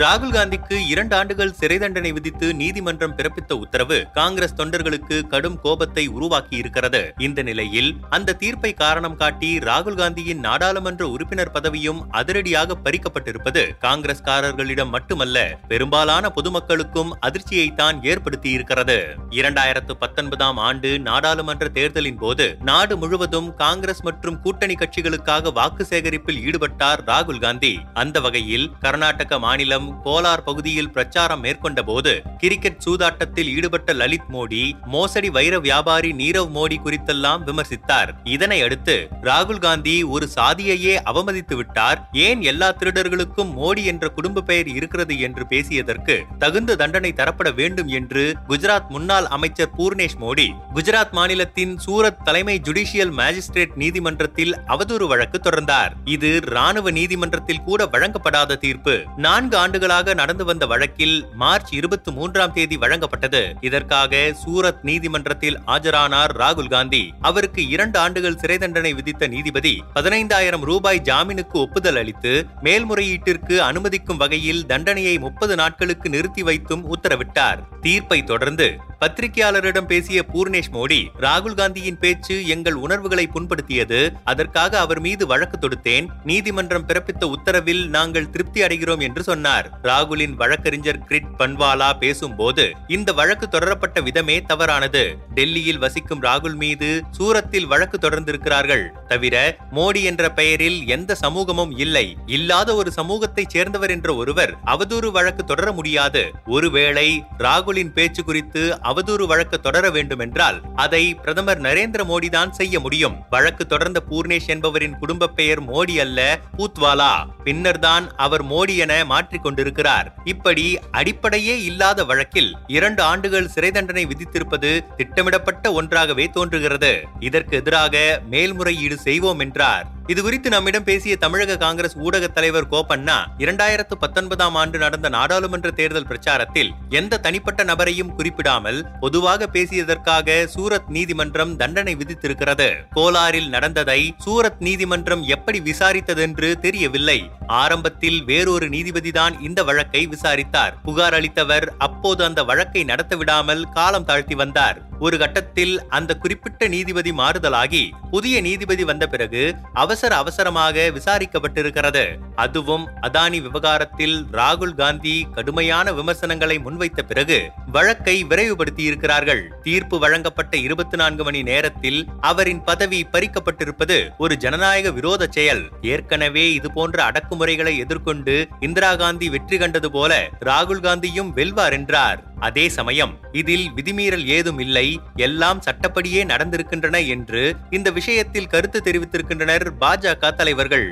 ராகுல் காந்திக்கு இரண்டு ஆண்டுகள் சிறை தண்டனை விதித்து நீதிமன்றம் பிறப்பித்த உத்தரவு காங்கிரஸ் தொண்டர்களுக்கு கடும் கோபத்தை உருவாக்கி இருக்கிறது. இந்த நிலையில் அந்த தீர்ப்பை காரணம் காட்டி ராகுல் காந்தியின் நாடாளுமன்ற உறுப்பினர் பதவியும் அதிரடியாக பறிக்கப்பட்டிருப்பது காங்கிரஸ்காரர்களிடம் மட்டுமல்ல பெரும்பாலான பொதுமக்களுக்கும் அதிர்ச்சியைத்தான் ஏற்படுத்தி இருக்கிறது இரண்டாயிரத்து பத்தொன்பதாம் ஆண்டு நாடாளுமன்ற தேர்தலின் போது நாடு முழுவதும் காங்கிரஸ் மற்றும் கூட்டணி கட்சிகளுக்காக வாக்கு சேகரிப்பில் ஈடுபட்டார் ராகுல் காந்தி. அந்த வகையில் கர்நாடக மாநிலம் கோலார் பகுதியில் பிரச்சாரம் மேற்கொண்ட போது கிரிக்கெட் சூதாட்டத்தில் ஈடுபட்ட லலித் மோடி மோசடி வைர வியாபாரி நீரவ் மோடி குறித்தெல்லாம் விமர்சித்தார். இதனை அடுத்து ராகுல் காந்தி ஒரு சாதியையே அவமதித்து விட்டார். ஏன் எல்லா திருடர்களுக்கும் மோடி என்ற குடும்ப பெயர் இருக்கிறது என்று பேசியதற்கு தகுந்த தண்டனை தரப்பட வேண்டும் என்று குஜராத் முன்னாள் அமைச்சர் பூர்ணேஷ் மோடி குஜராத் மாநிலத்தின் சூரத் தலைமை ஜுடிஷியல் மேஜிஸ்ட்ரேட் நீதிமன்றத்தில் அவதூறு வழக்கு தொடர்ந்தார். இது ராணுவ நீதிமன்றத்தில் கூட வழங்கப்படாத தீர்ப்பு. நான்கு ஆண்டுகளாக நடந்து வந்த வழக்கில் மார்ச் இருபத்தி மூன்றாம் தேதி வழங்கப்பட்டது. இதற்காக சூரத் நீதிமன்றத்தில் ஆஜரானார் ராகுல் காந்தி. அவருக்கு இரண்டு ஆண்டுகள் சிறை தண்டனை விதித்த நீதிபதி பதினைந்தாயிரம் ரூபாய் ஜாமீனுக்கு ஒப்புதல் அளித்து மேல்முறையீட்டிற்கு அனுமதிக்கும் வகையில் தண்டனையை முப்பது நாட்களுக்கு நிறுத்தி வைத்தும் உத்தரவிட்டார். தீர்ப்பை தொடர்ந்து பத்திரிகையாளரிடம் பேசிய பூர்ணேஷ் மோடி ராகுல் காந்தியின் பேச்சு எங்கள் உணர்வுகளை புண்படுத்தியது. அதற்காக அவர் மீது வழக்கு தொடுத்தேன். நீதிமன்றம் பிறப்பித்த உத்தரவில் நாங்கள் திருப்தி அடைகிறோம் என்று சொன்னார். ராகுலின் வழக்கறிஞர் கிரிட் பன்வாலா பேசும்போது இந்த வழக்கு தொடரப்பட்ட விதமே தவறானது. டெல்லியில் வசிக்கும் ராகுல் மீது சூரத்தில் வழக்கு தொடர்ந்திருக்கிறார்கள். தவிர மோடி என்ற பெயரில் எந்த சமூகமும் இல்லை. இல்லாத ஒரு சமூகத்தைச் சேர்ந்தவர் என்ற ஒருவர் அவதூறு வழக்கு தொடர முடியாது. ஒருவேளை ராகுலின் பேச்சு குறித்து அவதூறு வழக்கு தொடர வேண்டும் என்றால் அதை பிரதமர் நரேந்திர மோடி தான் செய்ய முடியும். வழக்கு தொடர்ந்த பூர்ணேஷ் என்பவரின் குடும்ப பெயர் மோடி அல்ல பூத்வாலா பின்னர் தான் அவர் மோடி என மாற்றிக் கொண்டிருக்கிறார். இப்படி அடிப்படையே இல்லாத வழக்கில் இரண்டு ஆண்டுகள் சிறை தண்டனை விதித்திருப்பது திட்டமிடப்பட்ட ஒன்றாகவே தோன்றுகிறது. இதற்கு எதிராக மேல்முறையீடு செய்வோம் என்றார். இது குறித்து நம்மிடம் பேசிய தமிழக காங்கிரஸ் ஊடக தலைவர் கோபண்ணா இரண்டாயிரத்து பத்தொன்பதாம் ஆண்டு நடந்த நாடாளுமன்ற தேர்தல் பிரச்சாரத்தில் எந்த தனிப்பட்ட நபரையும் குறிப்பிடாமல் பொதுவாக பேசியதற்காக சூரத் நீதிமன்றம் தண்டனை விதித்திருக்கிறது. கோலாரில் நடந்ததை சூரத் நீதிமன்றம் எப்படி விசாரித்ததென்று தெரியவில்லை. ஆரம்பத்தில் வேறொரு நீதிபதிதான் இந்த வழக்கை விசாரித்தார். புகார் அளித்தவர் அப்போது அந்த வழக்கை நடத்த விடாமல் காலம் தாழ்த்தி வந்தார். ஒரு கட்டத்தில் அந்த குறிப்பிட்ட நீதிபதி மாறுதலாகி புதிய நீதிபதி வந்த பிறகு அவசர அவசரமாக விசாரிக்கப்பட்டிருக்கிறது. அதுவும் அதானி விவகாரத்தில் ராகுல் காந்தி கடுமையான விமர்சனங்களை முன்வைத்த பிறகு வழக்கை விரைவுபடுத்தி இருக்கிறார்கள் தீர்ப்பு வழங்கப்பட்ட இருபத்தி நான்கு மணி நேரத்தில் அவரின் பதவி பறிக்கப்பட்டிருப்பது ஒரு ஜனநாயக விரோத செயல். ஏற்கனவே இதுபோன்ற அடக்குமுறைகளை எதிர்கொண்டு இந்திரா காந்தி வெற்றி கண்டது போல ராகுல் காந்தியும் வெல்வார் என்றார். அதே சமயம் இதில் விதிமீறல் ஏதும் இல்லை. எல்லாம் சட்டப்படியே நடந்திருக்கின்றன என்று இந்த விஷயத்தில் கருத்து தெரிவித்திருக்கின்றனர் பாஜக தலைவர்கள்.